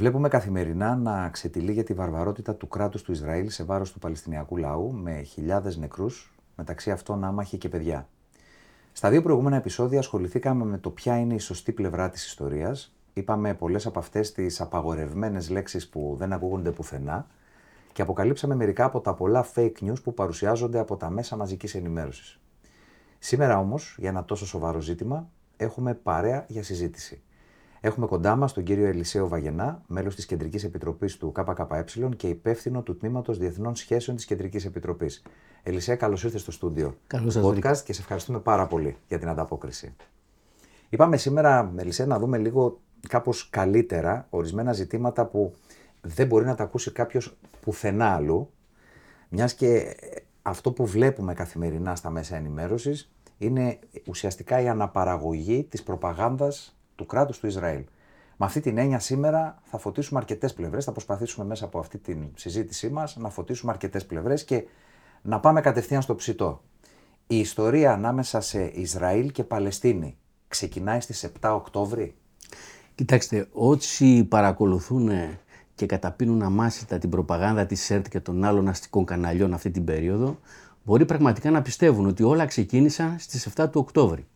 Βλέπουμε καθημερινά να ξετυλίγεται τη βαρβαρότητα του κράτους του Ισραήλ σε βάρος του Παλαιστινιακού λαού με χιλιάδες νεκρούς, μεταξύ αυτών άμαχοι και παιδιά. Στα δύο προηγούμενα επεισόδια ασχοληθήκαμε με το ποια είναι η σωστή πλευρά της ιστορίας. Είπαμε πολλές από αυτές τις απαγορευμένες λέξεις που δεν ακούγονται πουθενά και αποκαλύψαμε μερικά από τα πολλά fake news που παρουσιάζονται από τα μέσα μαζικής ενημέρωσης. Σήμερα όμως, για ένα τόσο σοβαρό ζήτημα, έχουμε παρέα για συζήτηση. Έχουμε κοντά μας τον κύριο Ελισέο Βαγενά, μέλος της Κεντρικής Επιτροπής του ΚΚΕ και υπεύθυνο του Τμήματος Διεθνών Σχέσεων της Κεντρικής Επιτροπής. Ελισέα, καλώς ήρθες στο στούντιο. Καλώς σας podcast και σε ευχαριστούμε πάρα πολύ για την ανταπόκριση. Είπαμε σήμερα, Ελισέα, να δούμε λίγο κάπως καλύτερα ορισμένα ζητήματα που δεν μπορεί να τα ακούσει κάποιος πουθενά αλλού, μιας και αυτό που βλέπουμε καθημερινά στα μέσα ενημέρωσης είναι ουσιαστικά η αναπαραγωγή της προπαγάνδας του κράτους του Ισραήλ. Με αυτή την έννοια σήμερα θα φωτίσουμε αρκετές πλευρές. Θα προσπαθήσουμε μέσα από αυτή τη συζήτησή μας να φωτίσουμε αρκετές πλευρές και να πάμε κατευθείαν στο ψητό. Η ιστορία ανάμεσα σε Ισραήλ και Παλαιστίνη ξεκινάει στις 7 Οκτώβρη. Κοιτάξτε, όσοι παρακολουθούν και καταπίνουν αμάσιτα την προπαγάνδα της ΣΕΡΤ και των άλλων αστικών καναλιών αυτή την περίοδο, μπορεί πραγματικά να πιστεύουν ότι όλα ξεκίνησαν στις 7 του Οκτώβρη.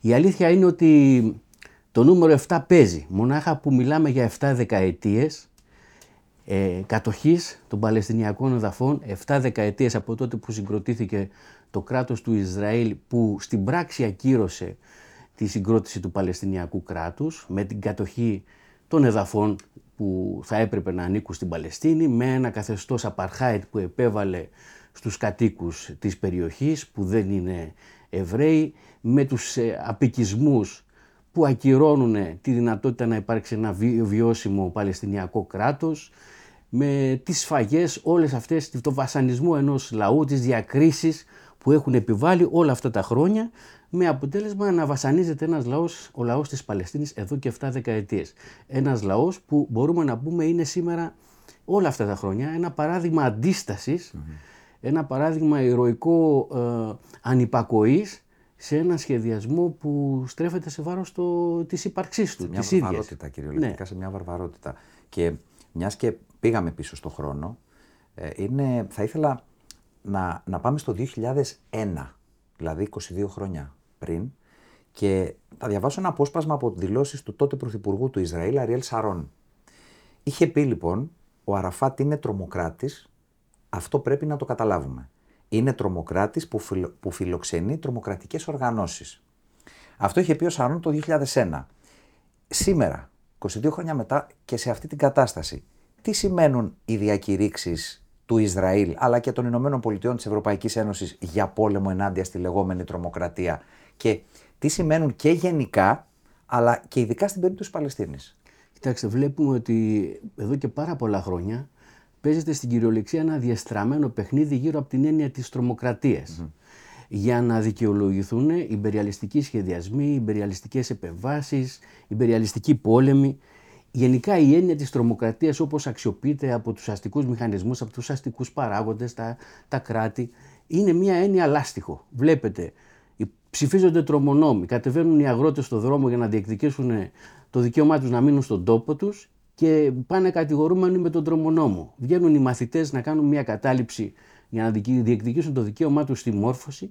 Η αλήθεια είναι ότι το νούμερο 7 παίζει, μονάχα που μιλάμε για 7 δεκαετίες ε, κατοχής των Παλαιστινιακών εδαφών, 7 δεκαετίες από τότε που συγκροτήθηκε το κράτος του Ισραήλ που στην πράξη ακύρωσε τη συγκρότηση του Παλαιστινιακού κράτους με την κατοχή των εδαφών που θα έπρεπε να ανήκουν στην Παλαιστίνη με ένα καθεστώς απαρχάιτ που επέβαλε στους κατοίκους της περιοχής που δεν είναι Εβραίοι με τους ε, απικισμούς που ακυρώνουν τη δυνατότητα να υπάρξει ένα βιώσιμο Παλαιστινιακό κράτος, με τις σφαγές, όλες αυτές, το βασανισμό ενός λαού, τις διακρίσεις που έχουν επιβάλει όλα αυτά τα χρόνια, με αποτέλεσμα να βασανίζεται ένας λαός, ο λαός της Παλαιστίνης εδώ και 7 δεκαετίες. Ένας λαός που μπορούμε να πούμε είναι σήμερα όλα αυτά τα χρόνια ένα παράδειγμα ένα παράδειγμα ηρωικό ε, ανυπακοής σε ένα σχεδιασμό που στρέφεται σε βάρος το, της ύπαρξής του, σε μια βαρβαρότητα κυριολεκτικά, ναι. σε μια βαρβαρότητα. Και μιας και πήγαμε πίσω στο χρόνο, ε, είναι, θα ήθελα να, να πάμε στο 2001, δηλαδή 22 χρόνια πριν, και θα διαβάσω ένα απόσπασμα από δηλώσεις του τότε Πρωθυπουργού του Ισραήλ, Αριέλ Σαρών. Είχε πει λοιπόν, ο Αραφάτ είναι τρομοκράτης, αυτό πρέπει να το καταλάβουμε είναι τρομοκράτης που, που φιλοξενεί τρομοκρατικές οργανώσεις. Αυτό είχε πει ο Σαρών το 2001. Σήμερα, 22 χρόνια μετά και σε αυτή την κατάσταση, τι σημαίνουν οι διακηρύξεις του Ισραήλ αλλά και των Ηνωμένων Πολιτειών της Ευρωπαϊκής Ένωσης για πόλεμο ενάντια στη λεγόμενη τρομοκρατία; Και τι σημαίνουν και γενικά αλλά και ειδικά στην περίπτωση της Παλαιστίνης; Κοιτάξτε, βλέπουμε ότι εδώ και πάρα πολλά χρόνια παίζεται στην κυριολεξία ένα διαστραμμένο παιχνίδι γύρω από την έννοια της τρομοκρατίας. Για να δικαιολογηθούν υπεριαλιστικοί σχεδιασμοί, υπεριαλιστικές επεμβάσεις, υπεριαλιστικοί πόλεμοι. Γενικά η έννοια της τρομοκρατίας όπως αξιοποιείται από τους αστικούς μηχανισμούς, από τους αστικούς παράγοντες, τα, τα κράτη, είναι μια έννοια λάστιχο. Βλέπετε, ψηφίζονται τρομονόμοι, κατεβαίνουν οι αγρότες στο δρόμο για να διεκδικήσουν το δικαίωμά τους να μείνουν στον τόπο τους και πάνε κατηγορούμενοι με τον τρομονόμο. Βγαίνουν οι μαθητές να κάνουν μια κατάληψη για να διεκδικήσουν το δικαίωμά τους στη μόρφωση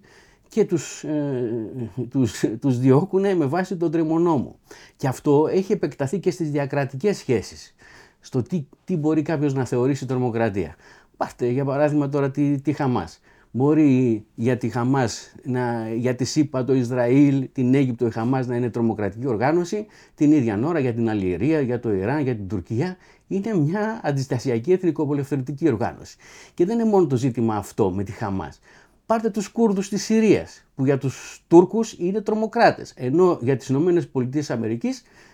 και τους, ε, τους, τους διώκουν με βάση τον τρομονόμο. Και αυτό έχει επεκταθεί και στις διακρατικές σχέσεις. Στο τι, τι μπορεί κάποιος να θεωρήσει τρομοκρατία. Πάρτε για παράδειγμα τώρα τη, τη Χαμάς. Μπορεί για τη Χαμάς, να, για τη ΣΥΠΑ, το Ισραήλ, την Αίγυπτο, η Χαμάς να είναι τρομοκρατική οργάνωση, την ίδια ώρα για την Αλγερία, για το Ιράν, για την Τουρκία, είναι μια αντιστασιακή εθνικοπολευθερωτική οργάνωση. Και δεν είναι μόνο το ζήτημα αυτό με τη Χαμάς. Πάρτε τους Κούρδους της Συρίας, που για τους Τούρκους είναι τρομοκράτες, ενώ για τις ΗΠΑ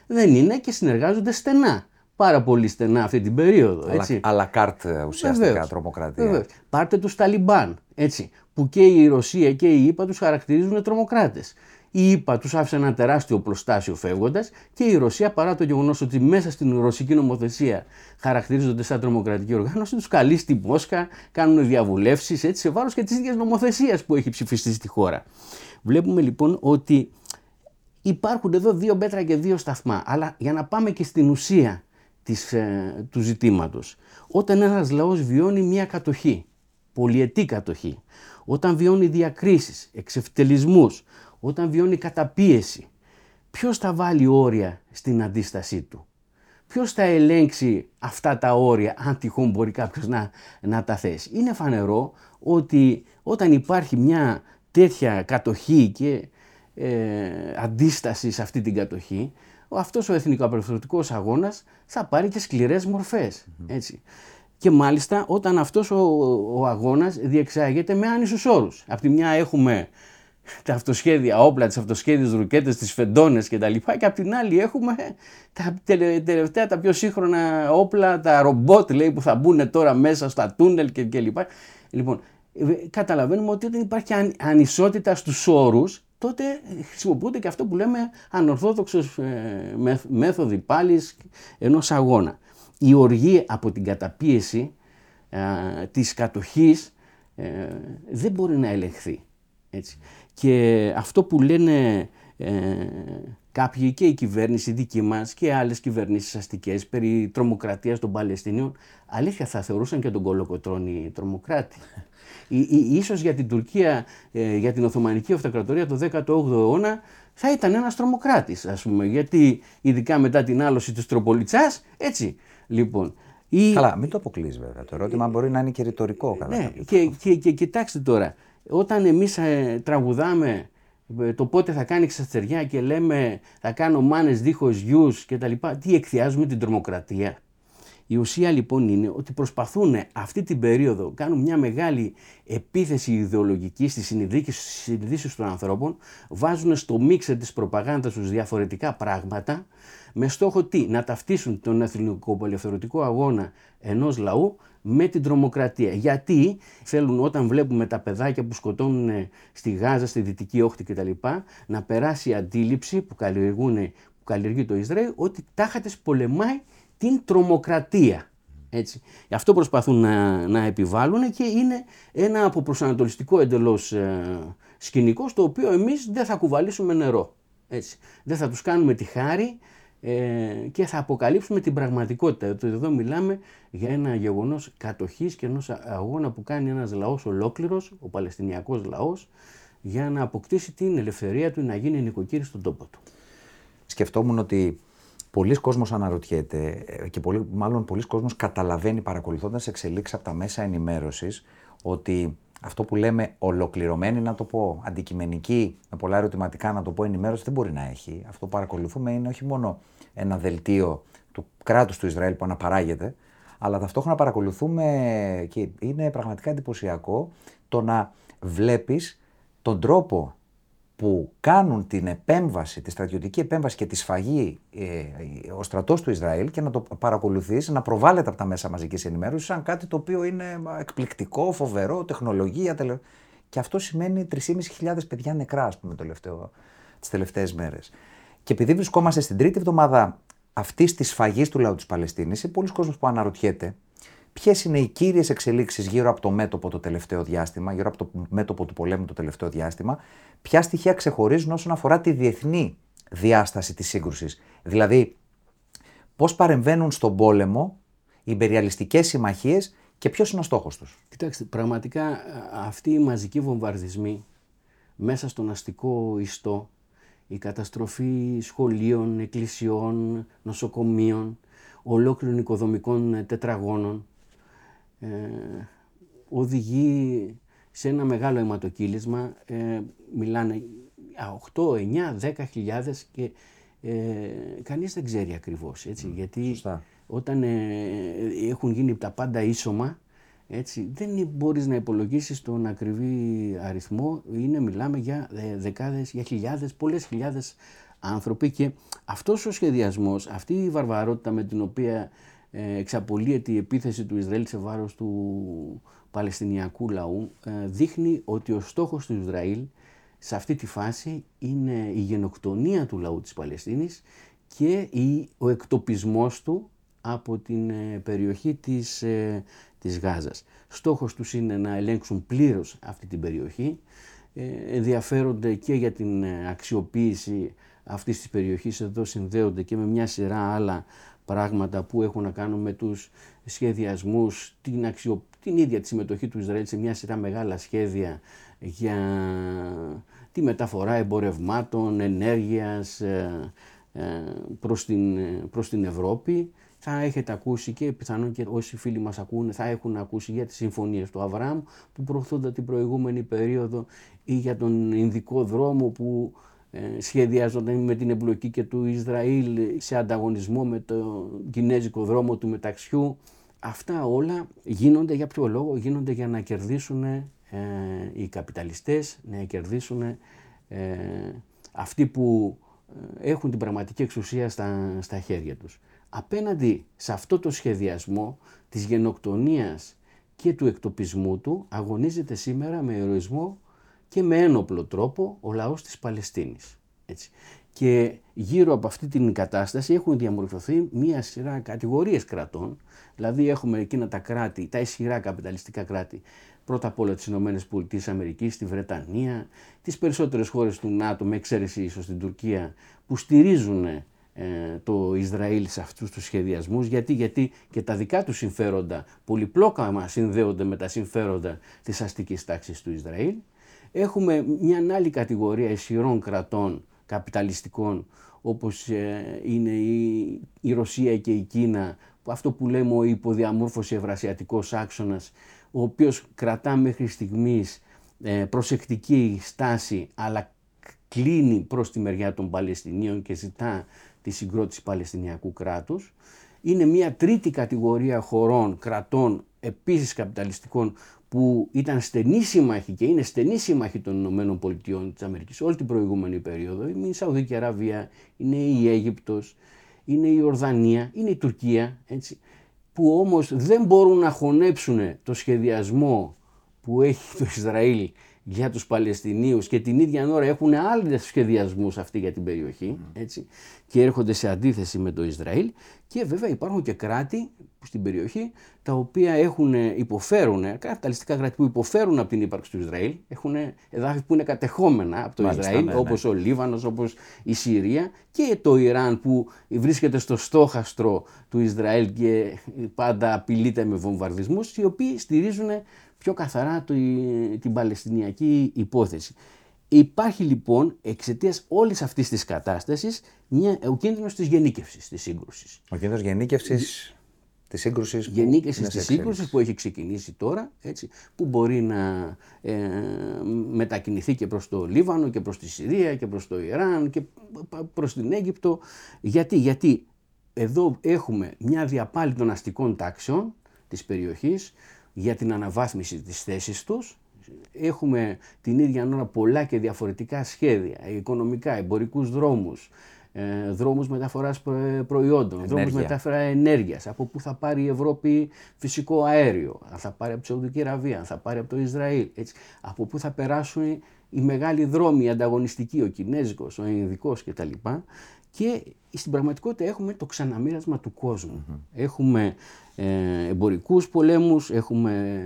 δεν είναι και συνεργάζονται στενά πάρα πολύ στενά αυτή την περίοδο. Έτσι. Αλλά κάρτ ε, ουσιαστικά Βεβαίως. τρομοκρατία. Βεβαίως. Πάρτε τους Ταλιμπάν, έτσι, που και η Ρωσία και η ΙΠΑ τους χαρακτηρίζουν τρομοκράτες. Η ΙΠΑ τους άφησε ένα τεράστιο πλωστάσιο φεύγοντας και η Ρωσία, παρά το γεγονός ότι μέσα στην ρωσική νομοθεσία χαρακτηρίζονται σαν τρομοκρατική οργάνωση, τους καλεί στη Μόσχα, κάνουν διαβουλεύσεις σε βάρος και της ίδιας νομοθεσίας που έχει ψηφιστεί στη χώρα. Βλέπουμε λοιπόν ότι υπάρχουν εδώ δύο μέτρα και δύο σταθμά. Αλλά για να πάμε και στην ουσία της, ε, του ζητήματος. Όταν ένας λαός βιώνει μια κατοχή, πολυετή κατοχή, όταν βιώνει διακρίσεις, εξευτελισμούς, όταν βιώνει καταπίεση, ποιος θα βάλει όρια στην αντίστασή του; Ποιος θα ελέγξει αυτά τα όρια, αν τυχόν μπορεί κάποιος να, να τα θέσει; Είναι φανερό ότι όταν υπάρχει μια τέτοια κατοχή και ε, αντίσταση σε αυτή την κατοχή, αυτός ο εθνικοαπελευθερωτικός αγώνας θα πάρει και σκληρές Έτσι. Και μάλιστα όταν αυτός ο, ο αγώνας διεξάγεται με άνισους όρους. Απ' τη μια έχουμε τα αυτοσχέδια όπλα, τις αυτοσχέδιες ρουκέτες, τις φεντόνες κτλ. Και, και απ' την άλλη έχουμε τα τελευταία, τα πιο σύγχρονα όπλα, τα ρομπότ λέει, που θα μπουν τώρα μέσα στα τούνελ κλπ. Λοιπόν, καταλαβαίνουμε ότι όταν υπάρχει ανισότητα στους όρους, τότε χρησιμοποιούνται και αυτό που λέμε ανορθόδοξος ε, μέθοδοι πάλης ενός αγώνα. Η οργή από την καταπίεση ε, της κατοχής ε, δεν μπορεί να ελεγχθεί. Έτσι. Και αυτό που λένε ε, κάποιοι και η κυβέρνηση δική μας και άλλες κυβερνήσεις αστικές περί τρομοκρατίας των Παλαιστινίων, αλήθεια θα θεωρούσαν και τον Κολοκοτρώνη τρομοκράτη. ίσως για την Τουρκία, ε, για την Οθωμανική Αυτοκρατορία το 18ο αιώνα θα ήταν ένας τρομοκράτης ας πούμε, γιατί ειδικά μετά την άλωση της Τροπολιτσάς, έτσι. Λοιπόν, ή... Καλά, μην το αποκλείς βέβαια. Το ερώτημα μπορεί να είναι και ρητορικό. ναι, και, και, και, κοιτάξτε τώρα, όταν εμείς ε, τραγουδάμε ε, το πότε θα κάνει ξαστεριά και λέμε θα κάνω μάνες δίχως γιους και τα λοιπά, τι εκθιάζουμε την τρομοκρατία; Η ουσία λοιπόν είναι ότι προσπαθούν αυτή την περίοδο, κάνουν μια μεγάλη επίθεση ιδεολογική στις συνειδήσεις των ανθρώπων, βάζουν στο μίξερ της προπαγάνδας τους διαφορετικά πράγματα, με στόχο τι, να ταυτίσουν τον εθνικό απελευθερωτικό αγώνα ενός λαού με την τρομοκρατία. Γιατί θέλουν όταν βλέπουμε τα παιδάκια που σκοτώνουν στη Γάζα, στη Δυτική Όχθη κτλ. να περάσει η αντίληψη που, καλλιεργούν, που καλλιεργεί το Ισραήλ ότι τάχατες πολεμάει την τρομοκρατία. Έτσι. Γι' αυτό προσπαθούν να, να επιβάλλουν και είναι ένα αποπροσανατολιστικό εντελώς ε, σκηνικό στο οποίο εμείς δεν θα κουβαλήσουμε νερό. Έτσι. Δεν θα τους κάνουμε τη χάρη ε, και θα αποκαλύψουμε την πραγματικότητα. ότι εδώ μιλάμε για ένα γεγονός κατοχής και ενός αγώνα που κάνει ένας λαός ολόκληρος, ο Παλαιστινιακός λαός, για να αποκτήσει την ελευθερία του να γίνει νοικοκύρη στον τόπο του. Σκεφτόμουν ότι πολλοί κόσμος αναρωτιέται ε, και πολύ, μάλλον πολλοί κόσμος καταλαβαίνει παρακολουθώντας εξελίξεις από τα μέσα ενημέρωσης ότι αυτό που λέμε ολοκληρωμένη, να το πω, αντικειμενική, με πολλά ερωτηματικά να το πω, ενημέρωση δεν μπορεί να έχει. Αυτό που παρακολουθούμε είναι όχι μόνο ένα δελτίο του κράτους του Ισραήλ που αναπαράγεται, αλλά ταυτόχρονα παρακολουθούμε και είναι πραγματικά εντυπωσιακό το να βλέπεις τον τρόπο που κάνουν την επέμβαση, τη στρατιωτική επέμβαση και τη σφαγή ε, ο στρατός του Ισραήλ και να το παρακολουθείς, να προβάλλεται από τα μέσα μαζικής ενημέρωσης σαν κάτι το οποίο είναι εκπληκτικό, φοβερό, τεχνολογία. Τελε... Και αυτό σημαίνει 3.500 παιδιά νεκρά, ας πούμε, τελευταίο, τις τελευταίες μέρες. Και επειδή βρισκόμαστε στην τρίτη εβδομάδα αυτής της σφαγής του λαού της Παλαιστίνης, είναι πολλοί κόσμοι που αναρωτιέται ποιες είναι οι κύριες εξελίξεις γύρω από το μέτωπο το τελευταίο διάστημα, γύρω από το μέτωπο του πολέμου το τελευταίο διάστημα, ποια στοιχεία ξεχωρίζουν όσον αφορά τη διεθνή διάσταση της σύγκρουσης; Δηλαδή, πώς παρεμβαίνουν στον πόλεμο οι υπεριαλιστικές συμμαχίες και ποιος είναι ο στόχος τους; Κοιτάξτε, πραγματικά αυτοί οι μαζικοί βομβαρδισμοί μέσα στον αστικό ιστό, η καταστροφή σχολείων, εκκλησιών, νοσοκομείων, ολόκληρων οικοδομικών τετραγώνων, ε, οδηγεί σε ένα μεγάλο αιματοκύλισμα, ε, μιλάνε 8, 9, 10 χιλιάδες και ε, κανείς δεν ξέρει ακριβώς, έτσι, γιατί όταν ε, έχουν γίνει τα πάντα ίσωμα, έτσι, δεν μπορείς να υπολογίσεις τον ακριβή αριθμό, είναι, μιλάμε για ε, δεκάδες, για χιλιάδες, πολλές χιλιάδες άνθρωποι και αυτός ο σχεδιασμός, αυτή η βαρβαρότητα με την οποία ε, εξαπολύεται η επίθεση του Ισραήλ σε βάρος του Παλαιστινιακού λαού ε, δείχνει ότι ο στόχος του Ισραήλ σε αυτή τη φάση είναι η γενοκτονία του λαού της Παλαιστίνης και ο εκτοπισμός του από την ε, περιοχή της, της Γάζας. Στόχος τους είναι να ελέγξουν πλήρως αυτή την περιοχή, ενδιαφέρονται και για την αξιοποίηση αυτής της περιοχής εδώ συνδέονται και με μια σειρά άλλα πράγματα που έχουν να κάνουν με τους σχεδιασμούς, την, αξιο... την ίδια τη συμμετοχή του Ισραήλ σε μια σειρά μεγάλα σχέδια για τη μεταφορά εμπορευμάτων, ενέργειας ε, ε, προς την, προς την Ευρώπη. Θα έχετε ακούσει και πιθανόν και όσοι φίλοι μας ακούνε θα έχουν ακούσει για τις συμφωνίες του Αβραάμ που προωθούνται την προηγούμενη περίοδο ή για τον Ινδικό δρόμο που ε, σχεδιάζονταν με την εμπλοκή και του Ισραήλ σε ανταγωνισμό με το κινέζικο δρόμο του μεταξιού. Αυτά όλα γίνονται για ποιο λόγο, γίνονται για να κερδίσουν ε, οι καπιταλιστές, να κερδίσουν ε, αυτοί που ε, έχουν την πραγματική εξουσία στα, στα χέρια τους. Απέναντι σε αυτό το σχεδιασμό της γενοκτονίας και του εκτοπισμού του αγωνίζεται σήμερα με ηρωισμό και με ένοπλο τρόπο ο λαός της Παλαιστίνης. Έτσι. Και γύρω από αυτή την κατάσταση έχουν διαμορφωθεί μία σειρά κατηγορίες κρατών, δηλαδή έχουμε εκείνα τα κράτη, τα ισχυρά καπιταλιστικά κράτη, πρώτα απ' όλα τις Ηνωμένες Πολιτείες Αμερικής, τη Βρετανία, τις περισσότερες χώρες του ΝΑΤΟ, με εξαίρεση ίσως την Τουρκία, που στηρίζουν ε, το Ισραήλ σε αυτούς τους σχεδιασμούς, γιατί, γιατί και τα δικά τους συμφέροντα πολυπλόκα συνδέονται με τα συμφέροντα της αστικής τάξης του Ισραήλ. Έχουμε μια άλλη κατηγορία ισχυρών κρατών καπιταλιστικών όπως ε, είναι η, η Ρωσία και η Κίνα, που αυτό που λέμε ο υποδιαμόρφωση ευρασιατικός άξονας, ο οποίος κρατά μέχρι στιγμής ε, προσεκτική στάση αλλά κλείνει προς τη μεριά των Παλαιστινίων και ζητά τη συγκρότηση Παλαιστινιακού κράτους. Είναι μια τρίτη κατηγορία χωρών, κρατών, επίσης καπιταλιστικών που ήταν στενή σύμμαχοι και είναι στενή σύμμαχοι των Ηνωμένων Πολιτειών της Αμερικής όλη την προηγούμενη περίοδο. Είναι η Σαουδική Αραβία, είναι η Αίγυπτος, είναι η Ορδανία, είναι η Τουρκία, έτσι, που όμως δεν μπορούν να χωνέψουν το σχεδιασμό που έχει το Ισραήλ για τους Παλαιστινίους και την ίδια ώρα έχουν άλλες σχεδιασμούς αυτοί για την περιοχή έτσι, και έρχονται σε αντίθεση με το Ισραήλ. Και βέβαια υπάρχουν και κράτη στην περιοχή τα οποία έχουν, υποφέρουν, καπιταλιστικά κράτη που υποφέρουν από την ύπαρξη του Ισραήλ, έχουν εδάφη που είναι κατεχόμενα από το Μάλιστα, Ισραήλ ναι, ναι. όπως ο Λίβανος, όπως η Συρία και το Ιράν που βρίσκεται στο στόχαστρο του Ισραήλ και πάντα απειλείται με βομβαρδισμούς οι οποίοι στηρίζουν πιο καθαρά το, την Παλαιστινιακή υπόθεση. Υπάρχει λοιπόν εξαιτίας όλης αυτής της κατάστασης ο κίνδυνος της γενίκευσης της σύγκρουσης. Ο κίνδυνος γενίκευσης της σύγκρουσης. Γενίκευσης της σύγκρουσης που έχει ξεκινήσει τώρα, έτσι, που μπορεί να ε, μετακινηθεί και προς το Λίβανο και προς τη Συρία και προς το Ιράν και προς την Αίγυπτο. Γιατί, γιατί εδώ έχουμε μια διαπάλη των αστικών τάξεων της περιοχής για την αναβάθμιση της θέσης τους. Έχουμε την ίδια ώρα πολλά και διαφορετικά σχέδια, οικονομικά, εμπορικούς δρόμους, ε, δρόμους μεταφοράς προϊόντων, Ενέργεια. δρόμους μεταφορά ενέργειας, από πού θα πάρει η Ευρώπη φυσικό αέριο, αν θα πάρει από τη Σαουδική Αραβία, αν θα πάρει από το Ισραήλ, έτσι, από πού θα περάσουν οι μεγάλοι δρόμοι, οι ανταγωνιστικοί, ο Κινέζικος, ο Ινδικός κτλ. Και στην πραγματικότητα έχουμε το ξαναμοίρασμα του κόσμου. Έχουμε ε, εμπορικούς πολέμους, έχουμε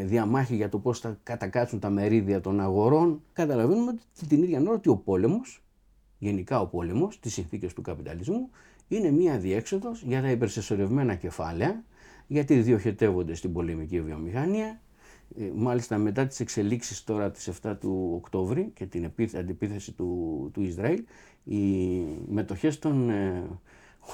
ε, διαμάχη για το πώς θα κατακάτσουν τα μερίδια των αγορών. Καταλαβαίνουμε ότι την ίδια ώρα ότι ο πόλεμος, γενικά ο πόλεμος, τις συνθήκες του καπιταλισμού, είναι μία διέξοδος για τα υπερσεσσωρευμένα κεφάλαια, γιατί διοχετεύονται στην πολεμική βιομηχανία. Ε, μάλιστα μετά τις εξελίξεις τώρα τις 7 του Οκτώβρη και την επίθε- αντιπίθεση του, του Ισραήλ, οι μετοχές των ε,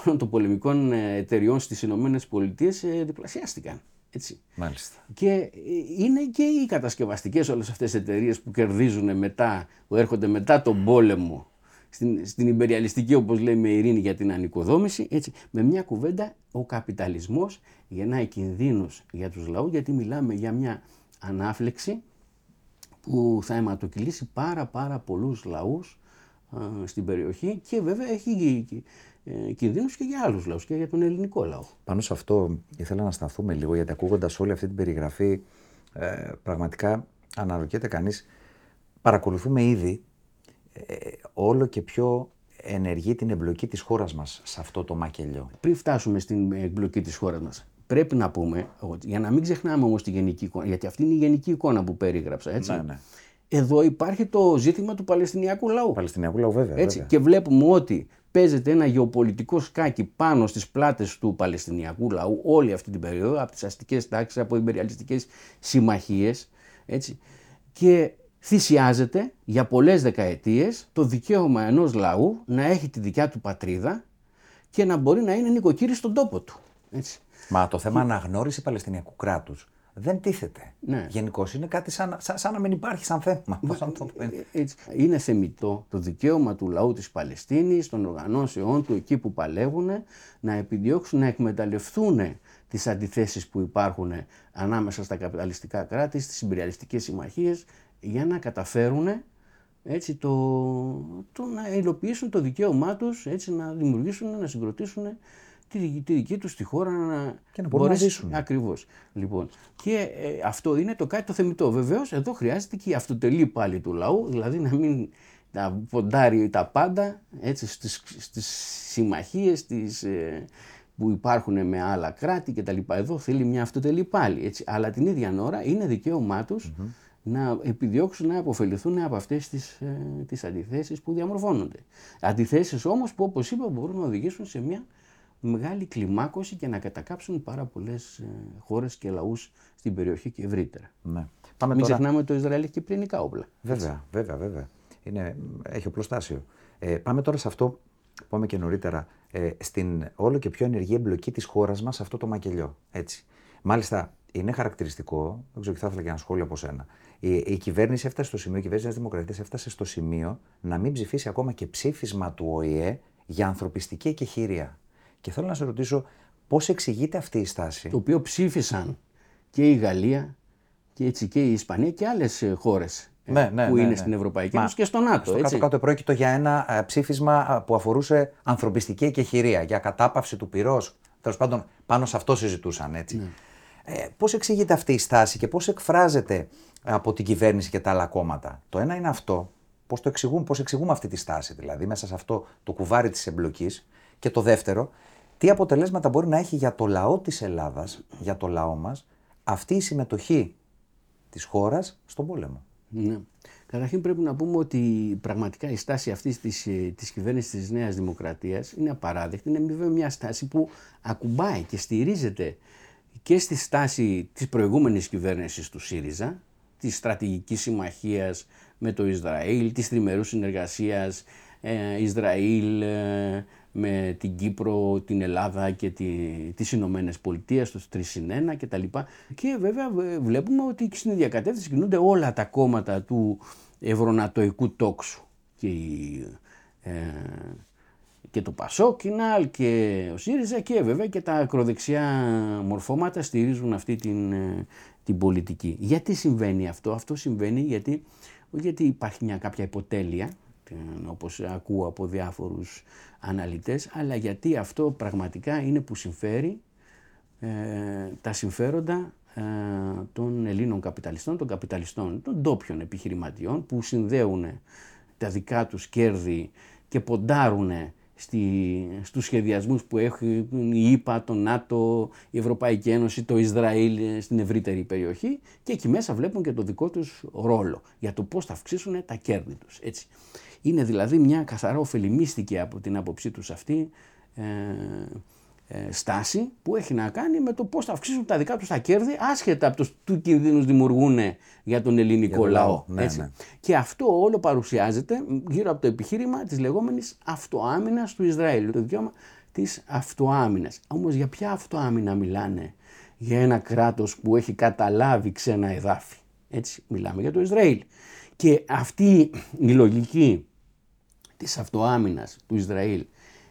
όλων των πολεμικών ε, εταιριών στις Ηνωμένες Πολιτείες ε, διπλασιάστηκαν. Έτσι. Μάλιστα. Και ε, είναι και οι κατασκευαστικές όλες αυτές οι εταιρείες που κερδίζουν μετά, που έρχονται μετά τον πόλεμο στην, στην υπεριαλιστική όπως λέμε ειρήνη για την ανοικοδόμηση, έτσι, με μια κουβέντα ο καπιταλισμός γεννάει κινδύνους για τους λαούς γιατί μιλάμε για μια ανάφλεξη που θα αιματοκυλήσει πάρα πάρα πολλούς λαούς α, στην περιοχή και βέβαια έχει ε, κινδύνους και για άλλους λαούς και για τον ελληνικό λαό. Πάνω σε αυτό ήθελα να σταθούμε λίγο γιατί ακούγοντας όλη αυτή την περιγραφή ε, πραγματικά αναρωτιέται κανείς παρακολουθούμε ήδη ε, όλο και πιο ενεργή την εμπλοκή της χώρας μας σε αυτό το μακελιό. Πριν φτάσουμε στην εκπλοκή της χώρας μας, πρέπει να πούμε, ότι, για να μην ξεχνάμε όμως τη γενική εικόνα, γιατί αυτή είναι η γενική εικόνα που περίγραψα, έτσι. Ναι, ναι. Εδώ υπάρχει το ζήτημα του Παλαιστινιακού λαού. Παλαιστινιακού λαού, βέβαια. Έτσι. βέβαια. Και βλέπουμε ότι παίζεται ένα γεωπολιτικό σκάκι πάνω στις πλάτες του Παλαιστινιακού λαού όλη αυτή την περίοδο, από τις αστικές τάξεις, από imperialιστικές συμμαχίες, έτσι, και θυσιάζεται για πολλές δεκαετίες το δικαίωμα ενός λαού να έχει τη δικιά του πατρίδα και να μπορεί να είναι νοικοκύρη στον τόπο του. Έτσι. Μα το θέμα αναγνώριση Παλαιστινιακού κράτους δεν τίθεται. Ναι. Γενικώς είναι κάτι σαν, σαν, σαν να μην υπάρχει σαν θέμα. Πώς να το πω. Ε, Έτσι. Είναι θεμητό το δικαίωμα του λαού της Παλαιστίνης, των οργανώσεών του εκεί που παλεύουν, να επιδιώξουν να εκμεταλλευτούν τις αντιθέσεις που υπάρχουν ανάμεσα στα καπιταλιστικά κράτη, στις συμπεριαλιστικές συμμαχίες, για να καταφέρουν έτσι, το, το να υλοποιήσουν το δικαίωμά τους, έτσι, να δημιουργήσουν, να συγκροτήσουν τη, δική- τη δική τους τη χώρα να, Και να μπορούν να ζήσουν. Ακριβώς. Λοιπόν, και ε, αυτό είναι το κάτι το θεμητό. Βεβαίως εδώ χρειάζεται και η αυτοτελή πάλι του λαού, δηλαδή να μην τα ποντάρει τα πάντα έτσι, στις, στις συμμαχίες τις, ε, που υπάρχουν με άλλα κράτη κτλ. Εδώ θέλει μια αυτοτελή πάλι. Έτσι. Αλλά την ίδια ώρα είναι δικαίωμά τους να επιδιώξουν να αποφεληθούν από αυτές τις, ε, τις αντιθέσεις που διαμορφώνονται. Αντιθέσεις όμως που όπως είπα μπορούν να οδηγήσουν σε μια μεγάλη κλιμάκωση και να κατακάψουν πάρα πολλές ε, χώρες και λαούς στην περιοχή και ευρύτερα. Ναι. Πάμε Μην τώρα. ξεχνάμε ότι το Ισραήλ έχει και πυρηνικά όπλα. Βέβαια, βέβαια, βέβαια. Είναι, έχει οπλοστάσιο. Ε, πάμε τώρα σε αυτό που είπαμε και νωρίτερα. Ε, στην όλο και πιο ενεργή εμπλοκή της χώρας μας σε αυτό το μακελιό. Έτσι. Μάλιστα, είναι χαρακτηριστικό, δεν ξέρω και θα ήθελα και ένα σχόλιο από σένα. Η, η κυβέρνηση έφτασε στο σημείο, η κυβέρνηση της Δημοκρατίας έφτασε στο σημείο να μην ψηφίσει ακόμα και ψήφισμα του ΟΗΕ για ανθρωπιστική εκεχηρία. Και θέλω να σε ρωτήσω πώς εξηγείται αυτή η στάση; Το οποίο ψήφισαν και η Γαλλία και έτσι και η Ισπανία και άλλες ε, χώρες ε, Ναι, ναι, που ναι, είναι ναι. στην Ευρωπαϊκή Μα, Ένωση και στο ΝΑΤΟ. Στο έτσι. κάτω-κάτω πρόκειτο για ένα ε, ψήφισμα ε, που αφορούσε ανθρωπιστική εκεχηρία, για κατάπαυση του πυρός. Τέλος πάντων, πάνω σε αυτό συζητούσαν έτσι. Ναι. Ε, πώς εξηγείται αυτή η στάση και πώς εκφράζεται από την κυβέρνηση και τα άλλα κόμματα; Το ένα είναι αυτό, πώς, το εξηγούμε, πώς εξηγούμε αυτή τη στάση δηλαδή, μέσα σε αυτό το κουβάρι της εμπλοκής; Και το δεύτερο, τι αποτελέσματα μπορεί να έχει για το λαό της Ελλάδας, για το λαό μας, αυτή η συμμετοχή της χώρας στον πόλεμο; Ναι. Καταρχήν πρέπει να πούμε ότι πραγματικά η στάση αυτής της, ε, της κυβέρνησης της Νέας Δημοκρατίας είναι απαράδεκτη. Είναι βέβαια μια στάση που ακουμπάει και στηρίζεται και στη στάση της προηγούμενης κυβέρνησης του ΣΥΡΙΖΑ, της στρατηγικής συμμαχίας με το Ισραήλ, της τριμερούς συνεργασίας ε, Ισραήλ ε, με την Κύπρο, την Ελλάδα και τη, τις Ηνωμένες Πολιτείες, τους 3 συν 1 και τα λοιπά. Και βέβαια ε, βλέπουμε ότι στην ίδια κατεύθυνση κινούνται όλα τα κόμματα του ευρωνατοϊκού τόξου. Και, η, ε, και το Πασόκ, η ΝΑΛ και ο ΣΥΡΙΖΑ και βέβαια και τα ακροδεξιά μορφώματα στηρίζουν αυτή την, ε, την πολιτική. Γιατί συμβαίνει αυτό; Αυτό συμβαίνει γιατί, όχι γιατί υπάρχει μια κάποια υποτέλεια, ε, όπως ακούω από διάφορους αναλυτές, αλλά γιατί αυτό πραγματικά είναι που συμφέρει ε, τα συμφέροντα ε, των Ελλήνων καπιταλιστών, των καπιταλιστών, των ντόπιων επιχειρηματιών που συνδέουν τα δικά τους κέρδη και ποντάρουν στη, στους σχεδιασμούς που έχουν η ΙΠΑ, το ΝΑΤΟ, η Ευρωπαϊκή Ένωση, το Ισραήλ ε, στην ευρύτερη περιοχή και εκεί μέσα βλέπουν και το δικό τους ρόλο για το πώς θα αυξήσουν τα κέρδη τους. Έτσι. Είναι δηλαδή μια καθαρά ωφελημίστικη από την άποψή τους αυτή ε, ε, στάση που έχει να κάνει με το πώς θα αυξήσουν τα δικά τους τα κέρδη άσχετα από το τι κινδύνους δημιουργούν για τον ελληνικό Για τον λαό. λαό, ναι, έτσι. ναι. Και αυτό όλο παρουσιάζεται γύρω από το επιχείρημα της λεγόμενης αυτοάμυνας του Ισραήλ, το δικαίωμα της αυτοάμυνας. Όμως για ποια αυτοάμυνα μιλάνε για ένα κράτος που έχει καταλάβει ξένα εδάφη. Έτσι, μιλάμε για το Ισραήλ. Και αυτή η λογική της αυτοάμυνας του Ισραήλ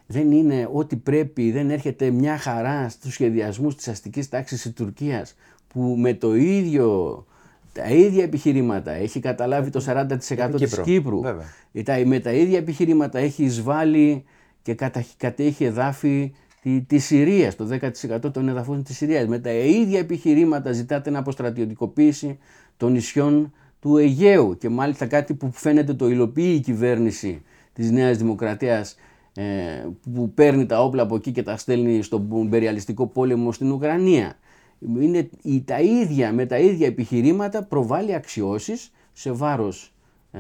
δεν είναι ότι πρέπει, δεν έρχεται μια χαρά στους σχεδιασμούς της αστικής τάξης της Τουρκίας που με το ίδιο, τα ίδια επιχειρήματα έχει καταλάβει το 40% της Κύπρο, Κύπρου. βέβαια. Ε, τα- Με τα ίδια επιχειρήματα έχει εισβάλει και κατα- κατέχει εδάφη τη, της Συρίας, το 10% των εδαφών της Συρίας. Με τα ίδια επιχειρήματα ζητάτε να αποστρατιωτικοποίηση των νησιών του Αιγαίου και μάλιστα κάτι που φαίνεται το υλοποιεί η κυβέρνηση της Νέας Δημοκρατίας ε, που παίρνει τα όπλα από εκεί και τα στέλνει στον περιαλιστικό πόλεμο στην Ουκρανία. Είναι η- τα ίδια, με τα ίδια επιχειρήματα προβάλλει αξιώσεις σε βάρος ε,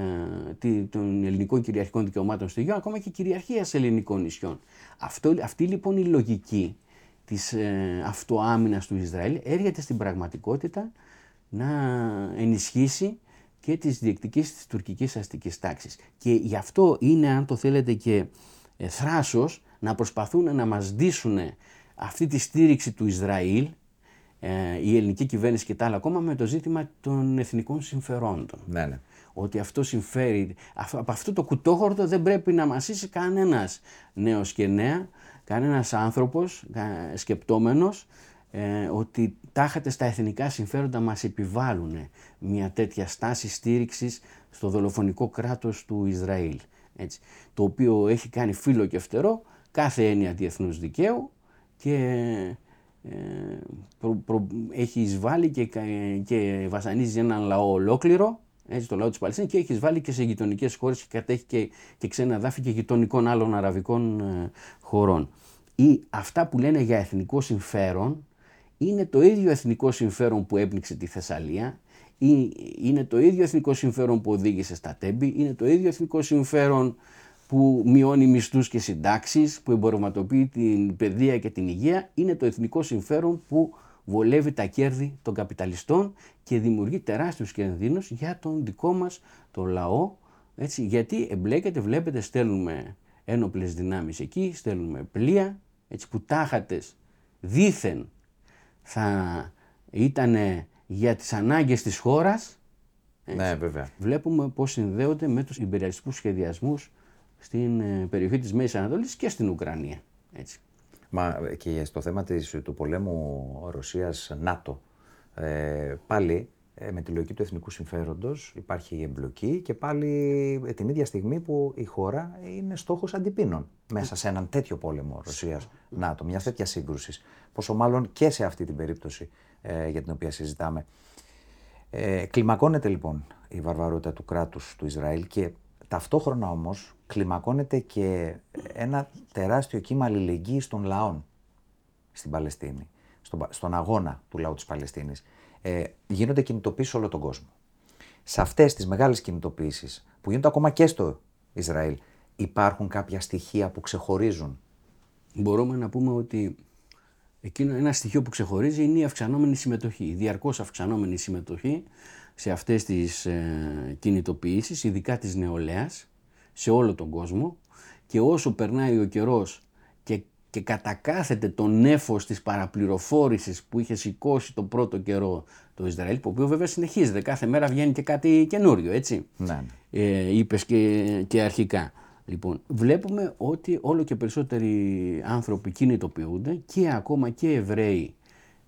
των ελληνικών κυριαρχικών δικαιωμάτων στο γιο, ακόμα και κυριαρχίας ελληνικών νησιών. Αυτό, αυτή λοιπόν η λογική της ε, αυτοάμυνας του Ισραήλ έρχεται στην πραγματικότητα να ενισχύσει και τις διεκτικές της τουρκικής αστικής τάξης. Και γι' αυτό είναι, αν το θέλετε, και ε, θράσος να προσπαθούν να μας δείσουν αυτή τη στήριξη του Ισραήλ, ε, η ελληνική κυβέρνηση και τα άλλα κόμμα, με το ζήτημα των εθνικών συμφερόντων. Ναι, ναι. Ότι αυτό συμφέρει. Από αυτό το κουτόχορτο δεν πρέπει να μασίσει κανένας νέος και νέα, κανένας άνθρωπος σκεπτόμενος, ε, ότι τάχατε στα εθνικά συμφέροντα μας επιβάλλουν μια τέτοια στάση στήριξης στο δολοφονικό κράτος του Ισραήλ. Έτσι, το οποίο έχει κάνει φίλο και φτερό κάθε έννοια διεθνούς δικαίου και ε, έχει εισβάλει και, και βασανίζει έναν λαό ολόκληρο, έτσι το λαό της Παλαιστίνης και έχει εισβάλει και σε γειτονικές χώρες και κατέχει και, και ξένα δάφη και γειτονικών άλλων αραβικών ε, χωρών. Ή αυτά που λένε για εθνικό συμφέρον είναι το ίδιο εθνικό συμφέρον που έπνιξε τη Θεσσαλία, ή είναι το ίδιο εθνικό συμφέρον που οδήγησε στα τέμπη, είναι το ίδιο εθνικό συμφέρον που μειώνει μισθούς και συντάξεις, που εμπορευματοποιεί την παιδεία και την υγεία, είναι το εθνικό συμφέρον που βολεύει τα κέρδη των καπιταλιστών και δημιουργεί τεράστιους κινδύνους για τον δικό μας το λαό, έτσι, γιατί εμπλέκεται, βλέπετε, στέλνουμε ένοπλες δυνάμεις εκεί, στέλνουμε πλοία, έτσι, που τάχατες δήθεν θα ήταν για τις ανάγκες της χώρας, ναι, βέβαια. βλέπουμε πώς συνδέονται με τους υπεριαλιστικούς σχεδιασμούς στην ε, περιοχή της Μέσης Ανατολής και στην Ουκρανία. Έτσι. Μα και στο θέμα της, του πολέμου Ρωσίας-ΝΑΤΟ, ε, πάλι ε, με τη λογική του εθνικού συμφέροντος υπάρχει η εμπλοκή και πάλι ε, την ίδια στιγμή που η χώρα είναι στόχος αντιπίνων μέσα σε έναν τέτοιο πόλεμο Ρωσίας-ΝΑΤΟ, μια τέτοια σύγκρουση. Πόσο μάλλον και σε αυτή την περίπτωση για την οποία συζητάμε. Ε, κλιμακώνεται λοιπόν η βαρβαρότητα του κράτους του Ισραήλ και Ταυτόχρονα όμως κλιμακώνεται και ένα τεράστιο κύμα αλληλεγγύης των λαών στην Παλαιστίνη, στον, στον αγώνα του λαού της Παλαιστίνης. Ε, γίνονται κινητοποίησεις σε όλο τον κόσμο. Σε αυτές τις μεγάλες κινητοποίησεις που γίνονται ακόμα και στο Ισραήλ υπάρχουν κάποια στοιχεία που ξεχωρίζουν. Μπορούμε να πούμε ότι εκείνο ένα στοιχείο που ξεχωρίζει είναι η αυξανόμενη συμμετοχή, η διαρκώς αυξανόμενη συμμετοχή σε αυτές τις ε, κινητοποιήσεις, ειδικά της νεολαίας, σε όλο τον κόσμο και όσο περνάει ο καιρός και, και κατακάθεται το νέφος της παραπληροφόρησης που είχε σηκώσει το πρώτο καιρό το Ισραήλ, το οποίος βέβαια συνεχίζεται, κάθε μέρα βγαίνει και κάτι καινούριο, έτσι, ναι. ναι. ε, είπες και, και αρχικά. Λοιπόν, βλέπουμε ότι όλο και περισσότεροι άνθρωποι κινητοποιούνται και ακόμα και Εβραίοι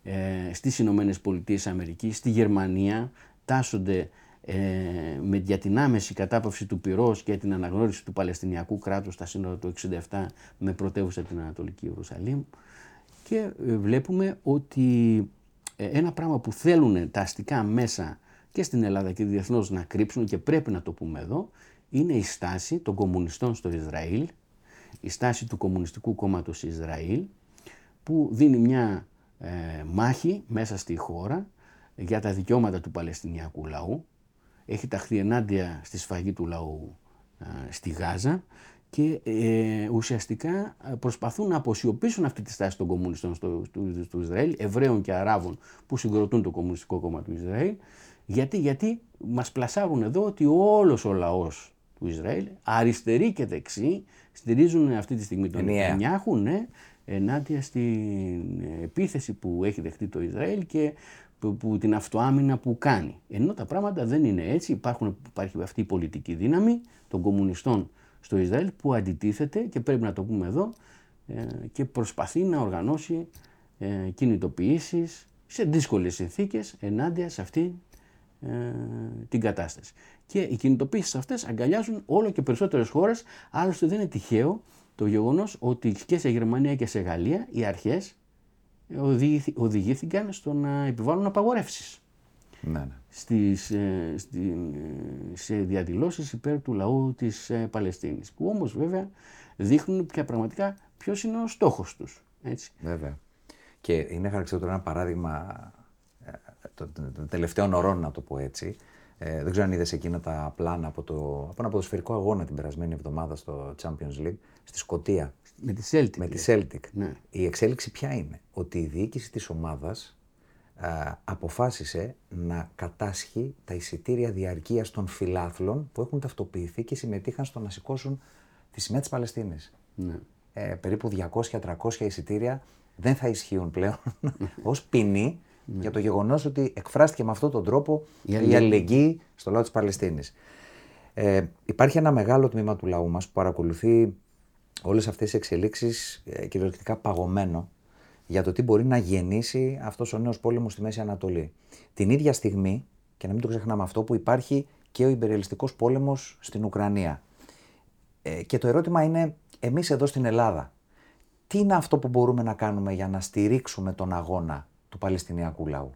ε, στις Ηνωμένες Πολιτείες Αμερικής, στη Γερμανία, τάσσονται ε, με, για την άμεση κατάπαυση του πυρός και την αναγνώριση του Παλαιστινιακού κράτους στα σύνορα του 1967 με πρωτεύουσα την Ανατολική Ιερουσαλήμ. Και ε, βλέπουμε ότι ε, ένα πράγμα που θέλουν τα αστικά μέσα και στην Ελλάδα και διεθνώς να κρύψουν και πρέπει να το πούμε εδώ είναι η στάση των κομμουνιστών στο Ισραήλ, η στάση του Κομμουνιστικού Κόμματος Ισραήλ που δίνει μια μάχη μέσα στη χώρα για τα δικαιώματα του Παλαιστινιακού λαού. Έχει ταχθεί ενάντια στη σφαγή του λαού στη Γάζα και ε, ουσιαστικά προσπαθούν να αποσιωπήσουν αυτή τη στάση των κομμουνιστών στο, του, του Ισραήλ, Εβραίων και Αράβων που συγκροτούν το Κομμουνιστικό Κόμμα του Ισραήλ. Γιατί, γιατί μας πλασάρουν εδώ ότι όλος ο λαός του Ισραήλ, αριστεροί και δεξιοί, στηρίζουν αυτή τη στιγμή τον Νετανιάχου ναι, ενάντια στην επίθεση που έχει δεχτεί το Ισραήλ και που, την αυτοάμυνα που κάνει. Ενώ τα πράγματα δεν είναι έτσι. Υπάρχουν, υπάρχει αυτή η πολιτική δύναμη των κομμουνιστών στο Ισραήλ που αντιτίθεται και πρέπει να το πούμε εδώ ε, και προσπαθεί να οργανώσει ε, κινητοποιήσεις σε δύσκολες συνθήκες ενάντια σε αυτή ε, την κατάσταση. Και οι κινητοποιήσεις αυτές αγκαλιάζουν όλο και περισσότερες χώρες, άλλωστε δεν είναι τυχαίο το γεγονός ότι και σε Γερμανία και σε Γαλλία οι αρχές οδηγήθηκαν στο να επιβάλλουν απαγορεύσεις. Ναι, ναι. Στις, ε, στη, σε διαδηλώσεις υπέρ του λαού της ε, Παλαιστίνης που όμως βέβαια δείχνουν πια πραγματικά ποιος είναι ο στόχος τους. Έτσι. Βέβαια. Και είναι χαρακτηριστικό ένα παράδειγμα ε, των τελευταίων ωρών να το πω έτσι Ε, δεν ξέρω αν είδες εκείνα τα πλάνα από, το, από ένα ποδοσφαιρικό αγώνα την περασμένη εβδομάδα στο Champions League στη Σκωτία. Με τη Celtic. Με τη Celtic. Ναι. Η εξέλιξη ποια είναι, ότι η διοίκηση της ομάδας αποφάσισε να κατάσχει τα εισιτήρια διαρκείας των φιλάθλων που έχουν ταυτοποιηθεί και συμμετείχαν στο να σηκώσουν τη σημαία της Παλαιστίνης. Ναι. Ε, περίπου 200-300 εισιτήρια δεν θα ισχύουν πλέον ως ποινή ναι. για το γεγονός ότι εκφράστηκε με αυτόν τον τρόπο η αλληλεγγύη στο λαό της Παλαιστίνης. Ε, υπάρχει ένα μεγάλο τμήμα του λαού μας που παρακολουθεί όλες αυτές τις εξελίξεις ε, κυριολεκτικά παγωμένο για το τι μπορεί να γεννήσει αυτός ο νέος πόλεμος στη Μέση Ανατολή. Την ίδια στιγμή, και να μην το ξεχνάμε αυτό, που υπάρχει και ο υπεριαλιστικός πόλεμος στην Ουκρανία. Ε, και το ερώτημα είναι, εμείς εδώ στην Ελλάδα, τι είναι αυτό που μπορούμε να κάνουμε για να στηρίξουμε τον αγώνα του Παλαιστινιακού λαού.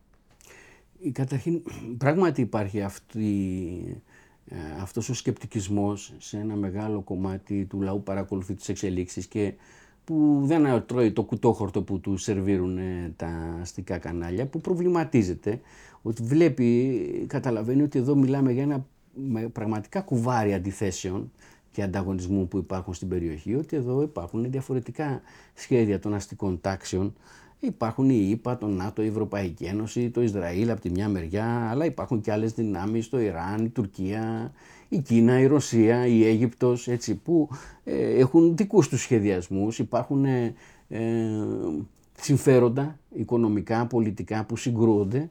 Καταρχήν, πράγματι υπάρχει αυτή, ε, αυτός ο σκεπτικισμός σε ένα μεγάλο κομμάτι του λαού παρακολουθεί τις εξελίξεις και που δεν τρώει το κουτόχορτο που του σερβίρουν ε, τα αστικά κανάλια, που προβληματίζεται, ότι βλέπει, καταλαβαίνει ότι εδώ μιλάμε για ένα πραγματικά κουβάρι αντιθέσεων και ανταγωνισμού που υπάρχουν στην περιοχή, ότι εδώ υπάρχουν διαφορετικά σχέδια των αστικών τάξεων. Υπάρχουν η ΙΠΑ, το ΝΑΤΟ, η Ευρωπαϊκή Ένωση, το Ισραήλ από τη μια μεριά, αλλά υπάρχουν και άλλες δυνάμεις, το Ιράν, η Τουρκία, η Κίνα, η Ρωσία, η Αίγυπτος, έτσι, που ε, έχουν δικούς τους σχεδιασμούς, υπάρχουν ε, ε, συμφέροντα οικονομικά, πολιτικά που συγκρούονται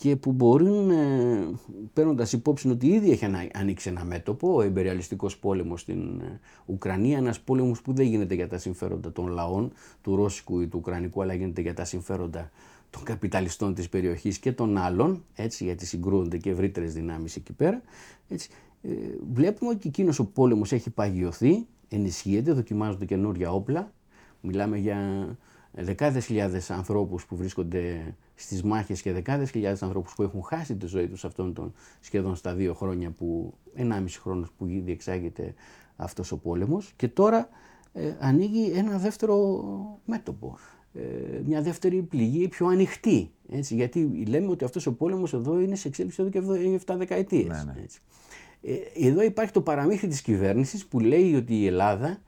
και που μπορούν, ε, παίρνοντας υπόψη ότι ήδη έχει ανοίξει ένα μέτωπο, ο εμπεριαλιστικός πόλεμος στην ε, Ουκρανία, ένας πόλεμος που δεν γίνεται για τα συμφέροντα των λαών, του Ρώσικου ή του Ουκρανικού, αλλά γίνεται για τα συμφέροντα των καπιταλιστών της περιοχής και των άλλων, έτσι, γιατί συγκρούονται και ευρύτερες δυνάμεις εκεί πέρα. Έτσι. Ε, βλέπουμε ότι εκείνος ο πόλεμος έχει παγιωθεί, ενισχύεται, δοκιμάζονται καινούρια όπλα. Μιλάμε για δεκάδες χιλιάδες ανθρώπους που βρίσκονται στις μάχες και δεκάδες χιλιάδες ανθρώπους που έχουν χάσει τη ζωή τους αυτόν τον σχεδόν στα δύο χρόνια που, ενάμιση χρόνος που διεξάγεται αυτός ο πόλεμος και τώρα ε, ανοίγει ένα δεύτερο μέτωπο, ε, μια δεύτερη πληγή πιο ανοιχτή, έτσι, γιατί λέμε ότι αυτός ο πόλεμος εδώ είναι σε εξέλιξη εδώ και 7 δεκαετίες. Ναι, ναι. Έτσι. Ε, εδώ υπάρχει το παραμύθι της κυβέρνησης που λέει ότι η Ελλάδα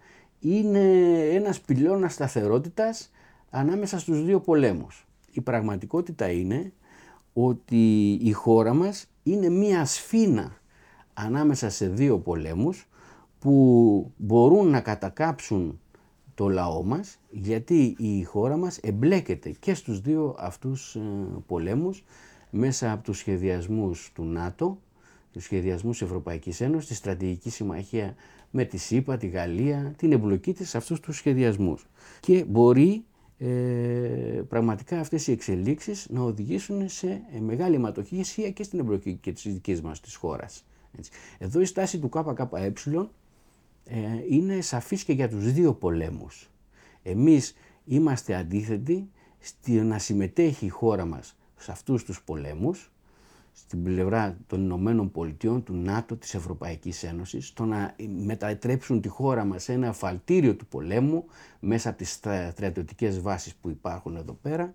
είναι ένας πυλώνας σταθερότητας ανάμεσα στους δύο πολέμους. Η πραγματικότητα είναι ότι η χώρα μας είναι μία σφήνα ανάμεσα σε δύο πολέμους που μπορούν να κατακάψουν το λαό μας γιατί η χώρα μας εμπλέκεται και στους δύο αυτούς ε, πολέμους μέσα από τους σχεδιασμούς του ΝΑΤΟ, τους σχεδιασμούς Ευρωπαϊκής Ένωσης, τη στρατηγική συμμαχία με τη ΣΥΠΑ, τη Γαλλία, την εμπλοκή της σε αυτούς τους σχεδιασμούς. Και μπορεί ε, πραγματικά αυτές οι εξελίξεις να οδηγήσουν σε ε, μεγάλη αιματοχυσία και στην εμπλοκή και της δικής μας της χώρας. Έτσι. Εδώ η στάση του ΚΚΕ ε, είναι σαφής και για τους δύο πολέμους. Εμείς είμαστε αντίθετοι στη να συμμετέχει η χώρα μας σε αυτούς τους πολέμους στην πλευρά των Ηνωμένων Πολιτειών, του ΝΑΤΟ, της Ευρωπαϊκής Ένωσης, το να μετατρέψουν τη χώρα μας σε ένα αφαλτήριο του πολέμου μέσα από τις στρατιωτικές βάσεις που υπάρχουν εδώ πέρα,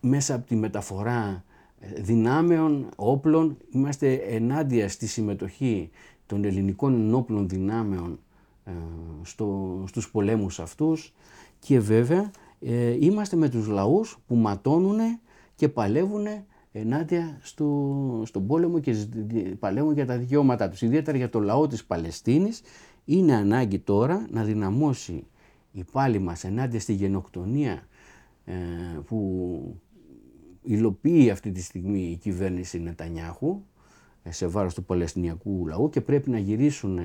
μέσα από τη μεταφορά ε, δυνάμεων, όπλων. Είμαστε ενάντια στη συμμετοχή των ελληνικών ενόπλων δυνάμεων ε, στο, στους πολέμους αυτούς και βέβαια ε, είμαστε με τους λαούς που ματώνουν και παλεύουν ενάντια στο, στον πόλεμο και παλεύουν για τα δικαιώματά τους. Ιδιαίτερα για το λαό της Παλαιστίνης είναι ανάγκη τώρα να δυναμώσει η πάλη μας ενάντια στη γενοκτονία ε, που υλοποιεί αυτή τη στιγμή η κυβέρνηση Νετανιάχου ε, σε βάρος του Παλαιστινιακού λαού και πρέπει να γυρίσουν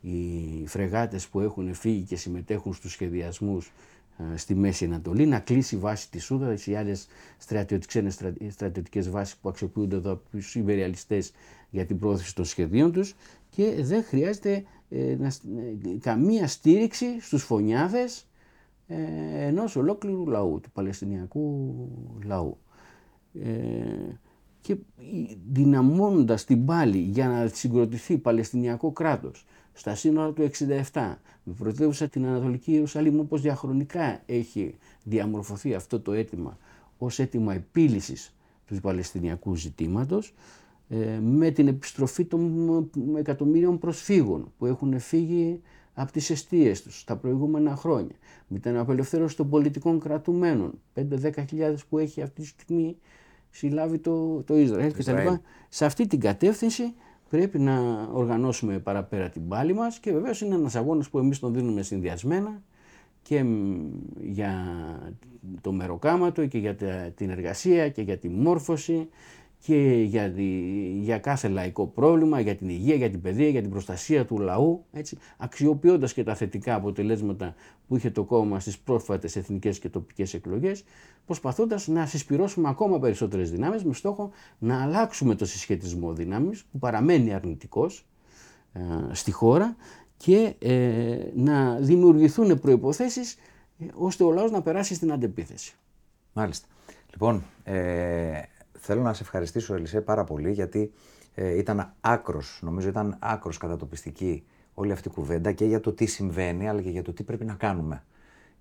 οι φρεγάτες που έχουν φύγει και συμμετέχουν στους σχεδιασμούς ε, στη Μέση Ανατολή, να κλείσει η βάση της Σούδας, οι άλλες στρατιωτικές, στρατιωτικές βάσεις που αξιοποιούνται εδώ από τους υπεριαλιστές για την πρόθεση των σχεδίων τους και δεν χρειάζεται ε, να, ε, καμία στήριξη στους φωνιάδες ε, ενός ολόκληρου λαού, του Παλαιστινιακού λαού. Ε, και δυναμώνοντας την πάλη για να συγκροτηθεί Παλαιστινιακό κράτος στα σύνορα του 67 με πρωτεύουσα την Ανατολική Ιερουσαλήμ όπως διαχρονικά έχει διαμορφωθεί αυτό το αίτημα ως αίτημα επίλυσης του Παλαιστινιακού ζητήματος ε, με την επιστροφή των εκατομμύριων προσφύγων που έχουν φύγει από τις αιστείες τους τα προηγούμενα χρόνια, με την απελευθέρωση των πολιτικών κρατουμένων, 5-10 χιλιάδες που έχει αυτή τη στιγμή συλλάβει το, το Ισραήλ κτλ. Σε αυτή την κατεύθυνση πρέπει να οργανώσουμε παραπέρα την πάλη μας και βεβαίως είναι ένας αγώνας που εμείς τον δίνουμε συνδυασμένα και για το μεροκάματο και για την εργασία και για τη μόρφωση και για, για κάθε λαϊκό πρόβλημα, για την υγεία, για την παιδεία, για την προστασία του λαού, έτσι, αξιοποιώντας και τα θετικά αποτελέσματα που είχε το κόμμα στις πρόσφατες εθνικές και τοπικές εκλογές, προσπαθώντας να συσπυρώσουμε ακόμα περισσότερες δυνάμεις με στόχο να αλλάξουμε το συσχετισμό δυνάμεις που παραμένει αρνητικός ε, στη χώρα και ε, να δημιουργηθούν προϋποθέσεις ε, ώστε ο λαός να περάσει στην αντεπίθεση. Μάλιστα. Λοιπόν, ε, θέλω να σε ευχαριστήσω Ελισέ πάρα πολύ γιατί ε, ήταν άκρος, νομίζω ήταν άκρος κατατοπιστική όλη αυτή η κουβέντα και για το τι συμβαίνει αλλά και για το τι πρέπει να κάνουμε.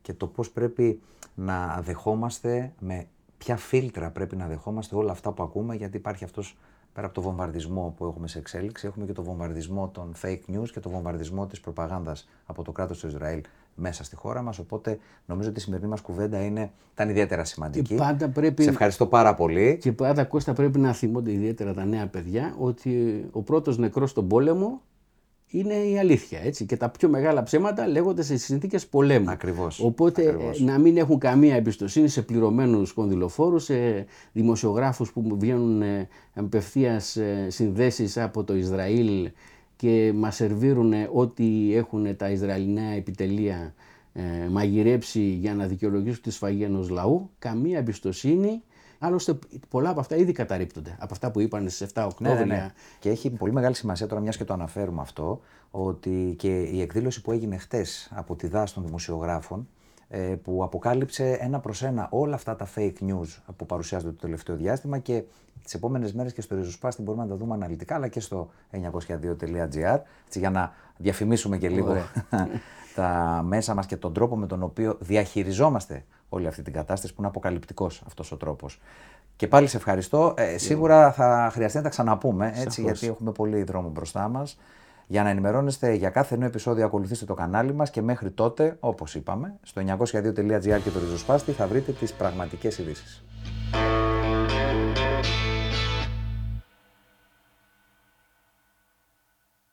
Και το πώς πρέπει να δεχόμαστε, με ποια φίλτρα πρέπει να δεχόμαστε όλα αυτά που ακούμε γιατί υπάρχει αυτός πέρα από το βομβαρδισμό που έχουμε σε εξέλιξη, έχουμε και το βομβαρδισμό των fake news και το βομβαρδισμό της προπαγάνδας από το κράτος του Ισραήλ μέσα στη χώρα μας, οπότε νομίζω ότι η σημερινή μας κουβέντα είναι, ήταν ιδιαίτερα σημαντική. Και πάντα πρέπει... Σε ευχαριστώ πάρα πολύ. Και πάντα Κώστα πρέπει να θυμούνται ιδιαίτερα τα νέα παιδιά ότι ο πρώτος νεκρός στον πόλεμο είναι η αλήθεια. Έτσι. Και τα πιο μεγάλα ψέματα λέγονται σε συνθήκες πολέμου. Ακριβώς. Οπότε Ακριβώς. να μην έχουν καμία εμπιστοσύνη σε πληρωμένους κονδυλοφόρους, σε δημοσιογράφους που βγαίνουν ε, απευθείας ε, συνδέσεις από το Ισραήλ και μας σερβίρουν ό,τι έχουν τα Ισραηλινά επιτελεία ε, μαγειρέψει για να δικαιολογήσουν τη σφαγή ενός λαού. Καμία εμπιστοσύνη Άλλωστε, πολλά από αυτά ήδη καταρρύπτονται. Από αυτά που είπαν στις 7 Οκτώβρια. Ναι, ναι, ναι. Και έχει πολύ μεγάλη σημασία τώρα, μιας και το αναφέρουμε αυτό, ότι και η εκδήλωση που έγινε χτες από τη ΔΑΣ των δημοσιογράφων, ε, που αποκάλυψε ένα προς ένα όλα αυτά τα fake news που παρουσιάζονται το τελευταίο διάστημα και τις επόμενες μέρες και στο ριζοσπάστη μπορούμε να τα δούμε αναλυτικά, αλλά και στο 902.gr, για να διαφημίσουμε και λίγο τα μέσα μας και τον τρόπο με τον οποίο διαχειριζόμαστε όλη αυτή την κατάσταση που είναι αποκαλυπτικός αυτός ο τρόπος. Και πάλι σε ευχαριστώ. Ε, σίγουρα θα χρειαστεί να τα ξαναπούμε, έτσι, γιατί έχουμε πολύ δρόμο μπροστά μας. Για να ενημερώνεστε για κάθε νέο επεισόδιο ακολουθήστε το κανάλι μας και μέχρι τότε, όπως είπαμε, στο 902.gr και το ριζοσπάστη θα βρείτε τις πραγματικές ειδήσεις.